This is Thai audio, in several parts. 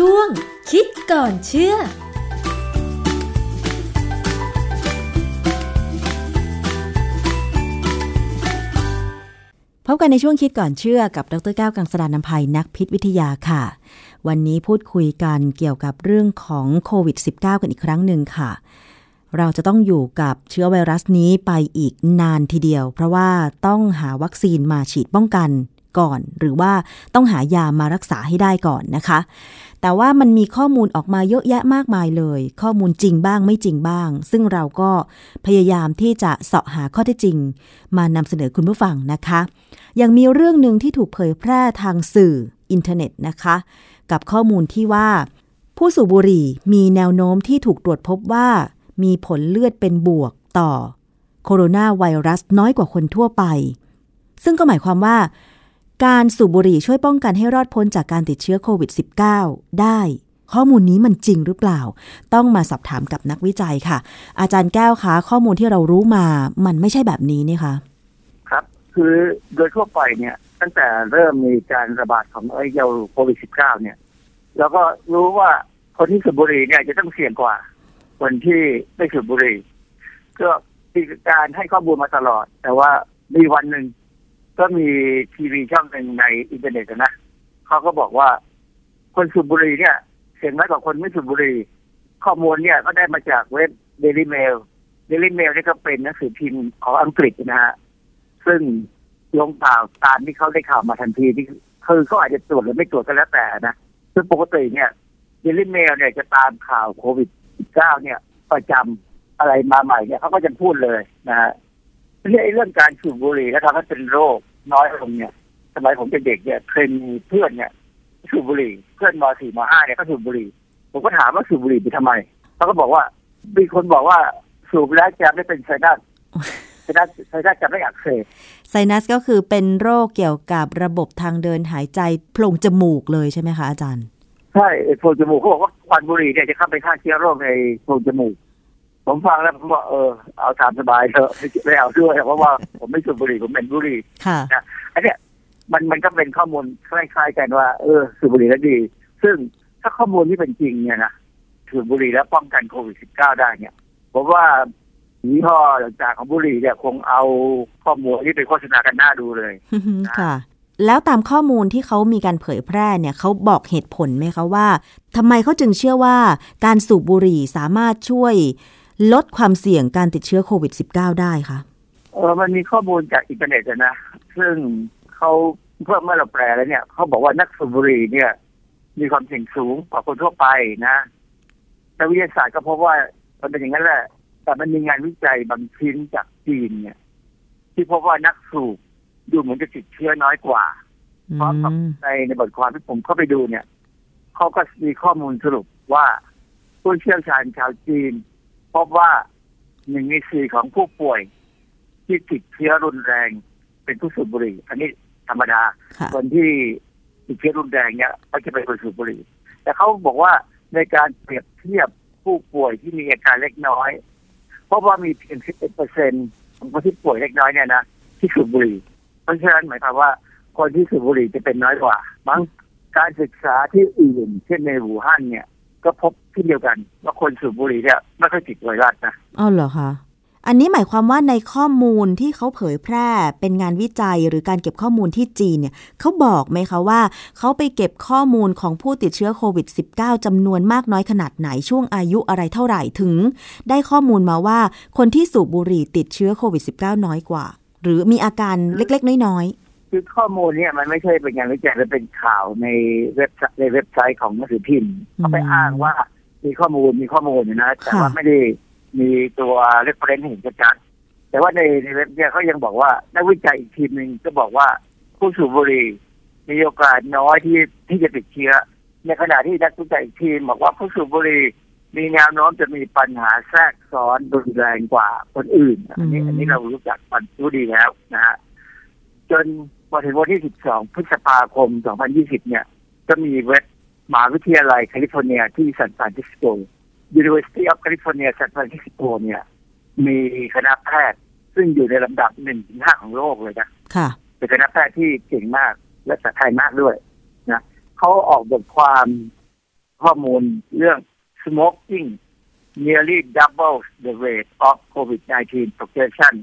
ช่วง คิดก่อนเชื่อพบกันในช่วงคิดก่อนเชื่อกับดรแก้วกังสดานนภัยนักพิษวิทยาค่ะ วันนี้พูดคุยกันเกี่ยวกับเรื่องของโควิด -19 กันอีกครั้งหนึ่งค่ะ เราจะต้องอยู่กับเชื้อไวรัสนี้ไปอีกนานทีเดียว เพราะว่าต้องหาวัคซีนมาฉีดป้องกัน ก่อน หรือว่าต้องหายามารักษาให้ได้ก่อนนะคะ แต่ว่ามันมีข้อมูลออกมาเยอะแยะมากมายเลย ข้อมูลจริงบ้างไม่จริงบ้าง ซึ่งเราก็พยายามที่จะเสาะหาข้อเท็จจริง มานำเสนอคุณผู้ฟังนะคะยังมีเรื่องหนึ่งที่ถูกเผยแพร่ทางสื่ออินเทอร์เน็ตนะคะ กับข้อมูลที่ว่า ผู้สูบบุหรี่มีแนวโน้มที่ถูกตรวจพบว่า มีผลเลือดเป็นบวกต่อโคโรนาไวรัสน้อยกว่าคนทั่วไป ซึ่งก็หมายความว่า การสูบบุหรี่ช่วยป้องกันให้รอดพ้นจากการติดเชื้อโควิด -19 ได้ ข้อมูลนี้มันจริงหรือเปล่า ต้องมาสอบถามกับนักวิจัยค่ะ อาจารย์แก้วคะข้อมูลที่เรารู้มามันไม่ใช่แบบนี้นี่คะครับ คือโดยทั่วไปเนี่ย ตั้งแต่เริ่มมีการระบาดของไอ้เยาโควิด -19 เนี่ยเราก็รู้ว่าคนที่สูบบุหรี่เนี่ยจะต้องเสี่ยงกว่า คนที่ไม่สูบบุหรี่ก็มีการให้ข้อมูลมาตลอด แต่ว่ามีวันหนึ่ง ก็มีทีวีช่องหนึ่งในอินเทอร์เน็ตนะเขาก็บอกว่า คนสูบบุหรี่เนี่ยเสียงน้อยกว่าคนไม่สูบบุหรี่ข้อมูลเนี่ยก็ได้มาจากเว็บ Daily Mail Daily Mail นี่ก็เป็นหนังสือพิมพ์ของอังกฤษนะฮะซึ่งลงข่าวตามที่เขาได้ข่าวมาทันทีที่คือเขาอาจจะตรวจหรือไม่ตรวจก็แล้วแต่นะซึ่งปกติเนี่ยเดลิเมลเนี่ยจะตามข่าวโควิด -19 เนี่ย ประจำอะไรมาใหม่เนี่ยเขาก็จะพูดเลยนะฮะ เรื่องเรื่องการสูบบุหรี่แล้วทำให้เป็นโรคน้อยลงเนี่ย สมัยผมเป็นเด็กเนี่ยเคยมีเพื่อนเนี่ยสูบบุหรี่เพื่อนม .4 ม .5 เนี่ยก็สูบบุหรี่ ผมก็ถามว่าสูบบุหรี่ไปทำไมเขาก็บอกว่ามีคนบอกว่าสูบแล้วจะไม่เป็นไซนัสไซนัสไซนัสจะไม่อักเสบไซนัสก็คือเป็นโรคเกี่ยวกับระบบทางเดินหายใจโพรงจมูกเลยใช่ไหมคะอาจารย์ ใช่ไอ้โพรงจมูกเขาบอกว่าควันบุหรี่เนี่ยจะเข้าไปฆ่าเชื้อโรคในโพรงจมูก ผมฟังแล้วผมบอกเออเอาตามสบายเถอะไม่ไม่เอาด้วยเพราะว่าผมไม่สูบบุหรี่ผมเป็นบุหรี่ค่ะนะอันเนี้ยมันมันก็เป็นข้อมูลคล้ายๆกันว่า เออสูบบุหรี่แล้วดี ซึ่งถ้าข้อมูลที่เป็นจริงเนี่ยนะสูบบุหรี่แล้วป้องกันโควิด -19 ได้เนี่ยผมว่ายี่ห้อต่างๆของบุหรี่เนี่ยคงเอาข้อมูลที่เป็นโฆษณากันหน้าดูเลยค่ะ แล้วตามข้อมูลที่เขามีการเผยแพร่เนี่ยเขาบอกเหตุผลไหมคะว่าทำไมเขาจึงเชื่อว่าการสูบบุหรี่สามารถช่วย ลดความเสี่ยงการติดเชื้อโควิด -19 ได้คะเออมันมีข้อมูลจากอินเทอร์เน็ตนะ ซึ่งเขาเพิ่มเมื่อเราแปลแล้วเนี่ยเขาบอกว่านักสูบบุหรี่เนี่ย มีความเสี่ยงสูงกว่าคนทั่วไปนะนักวิทยาศาสตร์ก็พบว่ามันเป็นอย่างนั้นแหละ แต่มันมีงานวิจัยบางชิ้นจากจีนเนี่ย ที่พบว่านักสูบดูเหมือนจะติดเชื้อน้อยกว่าอืพร้อมกับในในบทความที่ผมเข้าไปดูเนี่ยเขาก็มีข้อมูลสรุปว่าผู้เชี่ยวชาญชาวจีน พบว่าหนึ่งในสี่ของผู้ป่วย ที่ติดเชื้อรุนแรงเป็นผู้สูบบุหรี่ อันนี้ธรรมดาค่ะคนที่ติดเชื้อรุนแรงเนี่ยก็จะเป็นคนสูบบุหรี่ แต่เขาบอกว่าในการเปรียบเทียบผู้ป่วยที่มีอาการเล็กน้อย เพราะว่ามีเพียง 11เปอร์เซ็นของคนที่ป่วยเล็กน้อยเนี่ยนะที่สูบบุหรี่ เพราะฉะนั้นหมายความว่า คนที่สูบบุหรี่จะเป็นน้อยกว่าบางการศึกษาที่อื่นเช่นในหูฮั่นเนี่ย ก็พบที่เดียวกันว่าคนสูบบุหรี่เนี่ยไม่ค่อยติดไวรัสนะอ้าวเหรอคะอันนี้หมายความว่าในข้อมูลที่เขาเผยแพร่เป็นงานวิจัยหรือการเก็บข้อมูลที่จีนเนี่ยเขาบอกไหมคะว่า เขาไปเก็บข้อมูลของผู้ติดเชื้อโควิด -19 จำนวนมากน้อยขนาดไหนช่วงอายุอะไรเท่าไหร่ถึง ได้ข้อมูลมาว่าคนที่สูบบุหรี่ติดเชื้อโควิด -19 น้อยกว่า หรือมีอาการเล็กๆ น้อย คือข้อมูลเนี่ยมันไม่ใช่เป็นงานวิจัยมันเป็นข่าวในเว็บในเว็บไซต์ของหนังสือพิมพ์เขาไปอ้างว่ามีข้อมูลมีข้อมูลอยู่นะ แต่ว่าไม่ได้มีตัว reference เห็นชัดๆแต่ว่าในในเว็บเนี่ยเขายังบอกว่านักวิจัยอีกทีมหนึ่งก็บอกว่าผู้สูบบุหรี่มีโอกาสน้อยที่ที่จะติดเชื้อ ในขณะที่นักวิจัยอีกทีมบอกว่าผู้สูบบุหรี่มีแนวโน้มจะมีปัญหาแทรกซ้อนรุนแรงกว่าคนอื่น อันนี้อันนี้เรารู้จักมันรู้ดีแล้วนะฮะจนพ อถึงวันที่ 12 พฤษภาคม 2020 เนี่ยก็มีเว็บมหาวิทยาลัยแคลิฟอร์เนียที่ซานฟรานซิสโก University of California San Francisco เนี่ย มีคณะแพทย์ ซึ่งอยู่ในลำดับหนึ่งถึงห้าของโลกเลยนะๆค่ะเป็นคณะแพทย์ที่เก่งมากและสะไทยมากด้วยนะเขาออกบทความข้อมูลเรื่อง smoking nearly doubles the rate of COVID-19 progression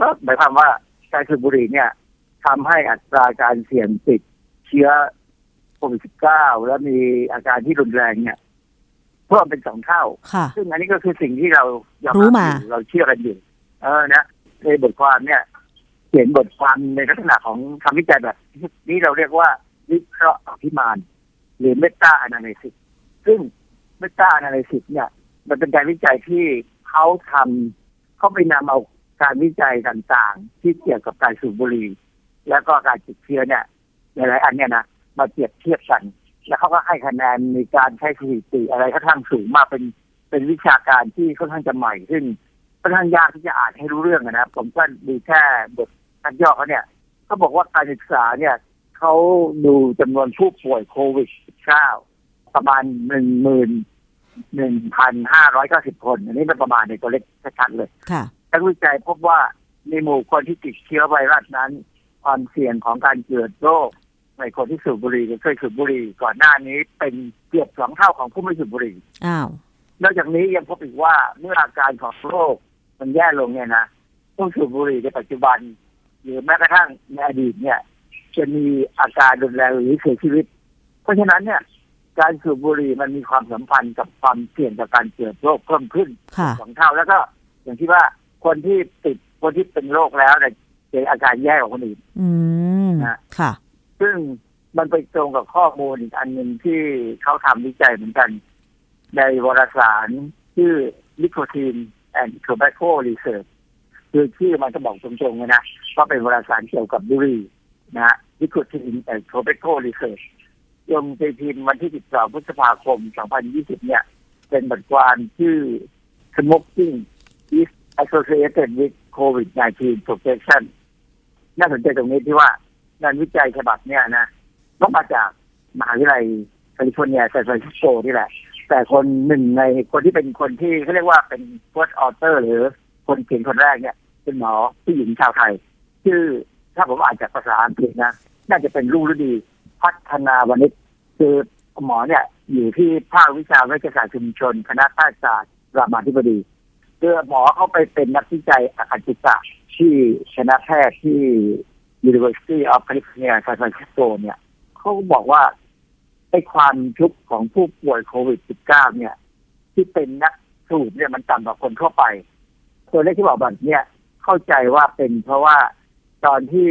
ก็หมายความว่าการสูบบุหรี่เนี่ย ทำให้อัตราการเสี่ยงติดเชื้อโควิด -19 แล้วมีอาการที่รุนแรงเนี่ยเพิ่มเป็นสองเท่าค่ะซึ่งอันนี้ก็คือสิ่งที่เรายอรู้รับมาอยู่เราเชื่อกันอยู่ เออนะในบทความเนี่ยเขียนบทความในลักษณะของคำวิจัยแบบนี้เราเรียกว่าวิเคราะห์อภิมานหรือเมตา a นาลิซิสซึ่งเมตา a นาลิซิสเนี่ย มันเป็นการวิจัยที่เขาทำเขาไปนำเอาการวิจัยต่างๆ ที่เกี่ยวกับการสูบบุหรี่ แล้วก็การติดเชื้อเนี่ยหลายๆอันเนี่ยนะมาเปรียบเทียบกัน แล้วเขาก็ให้คะแนนมีการใช้สถิติอะไรค่อนข้างสูงมากเป็นเป็นวิชาการที่ค่อนข้างจะใหม่ซึ่งค่อนข้างยากที่จะอ่านให้รู้เรื่องอะนะผมก็ดูแค่บททัดย่อเขาเนี่ยเขาบอกว่าการศึกษาเนี่ยเขาดูจำนวนผู้ป่วยโควิด -19 ประมาณหนึ่งหมื่นหนึ่งพันห้าร้อยเก้าสิบคน อันนี้เป็นประมาณในตัวเลขชัดๆเลยค่ะนักวิจัยพบว่าในหมู่คนที่ติดเชื้อไวรัสนั้น ความเสี่ยงของการเกิดโรคในคนที่สูบบุหรี่หรือเคยสูบบุหรี่ก่อนหน้านี้เป็นเกือบสองเท่าของผู้ไม่สูบบุหรี่อ้าวนอกจากนี้ยังพบอีกว่าเมื่ออาการของโรคมันแย่ลงเนี่ยนะผู้สูบบุหรี่ในปัจจุบัน หรือแม้กระทั่งในอดีตเนี่ย จะมีอาการรุนแรงหรือเสียชีวิต เพราะฉะนั้นเนี่ย การสูบบุหรี่มันมีความสัมพันธ์กับความเสี่ยงต่อการเกิดโรคเพิ่มขึ้นค่ะสองเท่าแล้วก็ อย่างที่ว่าคนที่ติดคนที่เป็นโรคแล้วเนี่ย จะอาการแย่กว่าคนอื่นอืมนะค่ะ ซึ่งมันไปตรงกับข้อมูลอีกอันหนึ่งที่เขาทำวิจัยเหมือนกัน ในวารสารชื่อ Nicotine and Tobacco Research คือชื่อมันก็บอกตรงๆเลยนะว่าเป็นวารสารเกี่ยวกับบุหรี่นะฮะ Nicotine and Tobacco Research ลงในพิมพ์วันที่ 12 พฤษภาคม 2020 เนี่ย เป็นบทความชื่อ Smoking is associated with COVID-19 protection น่าสนใจตรงนี้ที่ว่างานวิจัยฉบับเนี่ยนะก็มาจากมหาวิทยาลัยแคลิฟอร์เนียซานฟรานซิสโกนี่แหละ แต่คนหนึ่งในคนที่เป็นคนที่เขาเรียกว่าเป็น first author หรือคนเขียนคนแรกเนี่ย เป็นหมอผู้หญิงชาวไทย ชื่อถ้าผมอ่านจากภาษาอังกฤษนะ น่าจะเป็นรุ่งฤดี พัฒนาวณิชคือหมอเนี่ยอยู่ที่ภาควิชาวิทยาศาสตร์ชุมชน คณะแพทยศาสตร์รามาธิบดี คือหมอเข้าไปเป็นนักวิจัยอาคารศึกษาที่คณะแพทย์ที่ University of California San Francisco เนี่ยเขาบอกว่าไอ้ความทุกข์ของผู้ป่วยโควิด -19 เนี่ย ที่เป็นนักสูบเนี่ยมันต่ำกว่าคนทั่วไป ตัวเลขที่บอกแบบเนี้ยเข้าใจว่าเป็นเพราะว่าตอนที่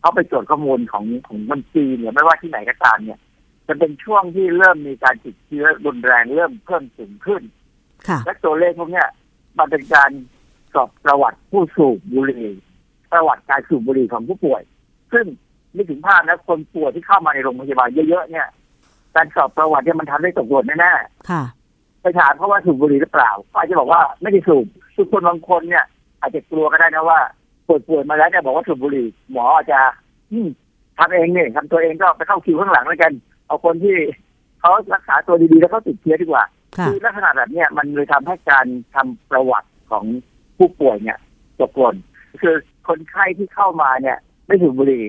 เขาไปตรวจข้อมูลของของมันจีนเนี่ยไม่ว่าที่ไหนก็ตามเนี่ย จะเป็นช่วงที่เริ่มมีการติดเชื้อรุนแรงเริ่มเพิ่มสูงขึ้นค่ะและตัวเลขพวกเนี้ย มันเป็นการสอบประวัติผู้สูบบุหรี่ ประวัติการสูบบุหรี่ของผู้ป่วย ซึ่งนึกถึงภาพนะคนป่วยที่เข้ามาในโรงพยาบาลเยอะๆเนี่ยการสอบประวัติเนี่ยมันทำได้ตกหล่นแน่ค่ะๆไปถามเขาว่าสูบบุหรี่หรือเปล่าเขาอาจจะบอกว่าไม่ได้สูบทุกคนบางคนเนี่ย อาจจะกลัวก็ได้นะว่าป่วยๆมาแล้วเนี่ยบอกว่าสูบบุหรี่หมออาจจะอืมทำเองเนี่ยทำตัวเองก็ไปเข้าคิวข้างหลังแล้วกัน เอาคนที่เขารักษาตัวดีๆแล้วเขาติดเชื้อดีกว่า ค่ะคือลักษณะแบบเนี้ยมันเลยทำให้การทำประวัติของผู้ป่วยเนี่ยตกหล่นคือคนไข้ที่เข้ามาเนี่ยไม่สูบบุหรี่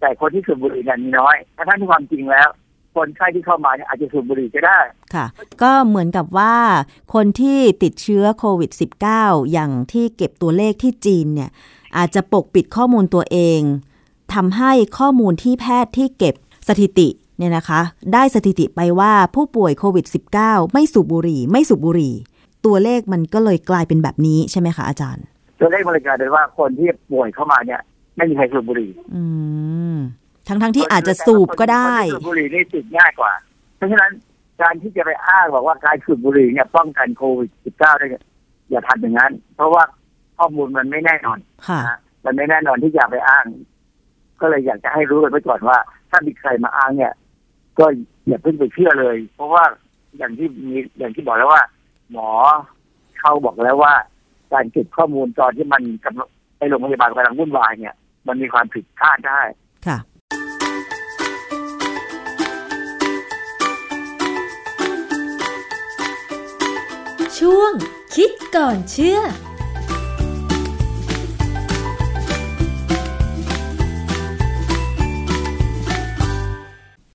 แต่คนที่สูบบุหรี่เนี่ยมีน้อยทั้งที่ความจริงแล้ว คนไข้ที่เข้ามาเนี่ยอาจจะสูบบุหรี่ก็ได้ค่ะ ก็เหมือนกับว่าคนที่ติดเชื้อโควิด -19 อย่างที่เก็บตัวเลขที่จีนเนี่ย อาจจะปกปิดข้อมูลตัวเองทำให้ข้อมูลที่แพทย์ที่เก็บสถิติ เนี่ยนะคะ ได้สถิติไปว่าผู้ป่วยโควิด -19 ไม่สูบบุหรี่ ไม่สูบบุหรี่ ตัวเลขมันก็เลยกลายเป็นแบบนี้ใช่ไหมคะอาจารย์ ตัวเลขมันเลยกลายเป็นว่าคนที่ป่วยเข้ามาเนี่ย ไม่มีใครสูบบุหรี่ อืมทั้งทั้งๆที่อาจจะสูบก็ได้คนที่สูบบุหรี่นี่ติดง่ายกว่า เพราะฉะนั้นการที่จะไปอ้างบอกว่าการสูบบุหรี่เนี่ยป้องกันโควิด -19 ได้เนี่ยอย่าทำอย่างนั้น เพราะว่าข้อมูลมันไม่แน่นอนค่ะนะมันไม่แน่นอนที่จะไปอ้าง ก็เลยอยากจะให้รู้กันไว้ก่อนว่า ถ้ามีใครมาอ้างเนี่ย ก็อย่าเพิ่งไปเชื่อเลย เพราะว่าอย่างที่มีอย่างที่บอกแล้วว่า หมอเขาบอกแล้วว่า การเก็บข้อมูลตอนที่มันกำลังไปโรงพยาบาลกำลังวุ่นวายเนี่ย มันมีความผิดพลาดได้ค่ะช่วงคิดก่อนเชื่อ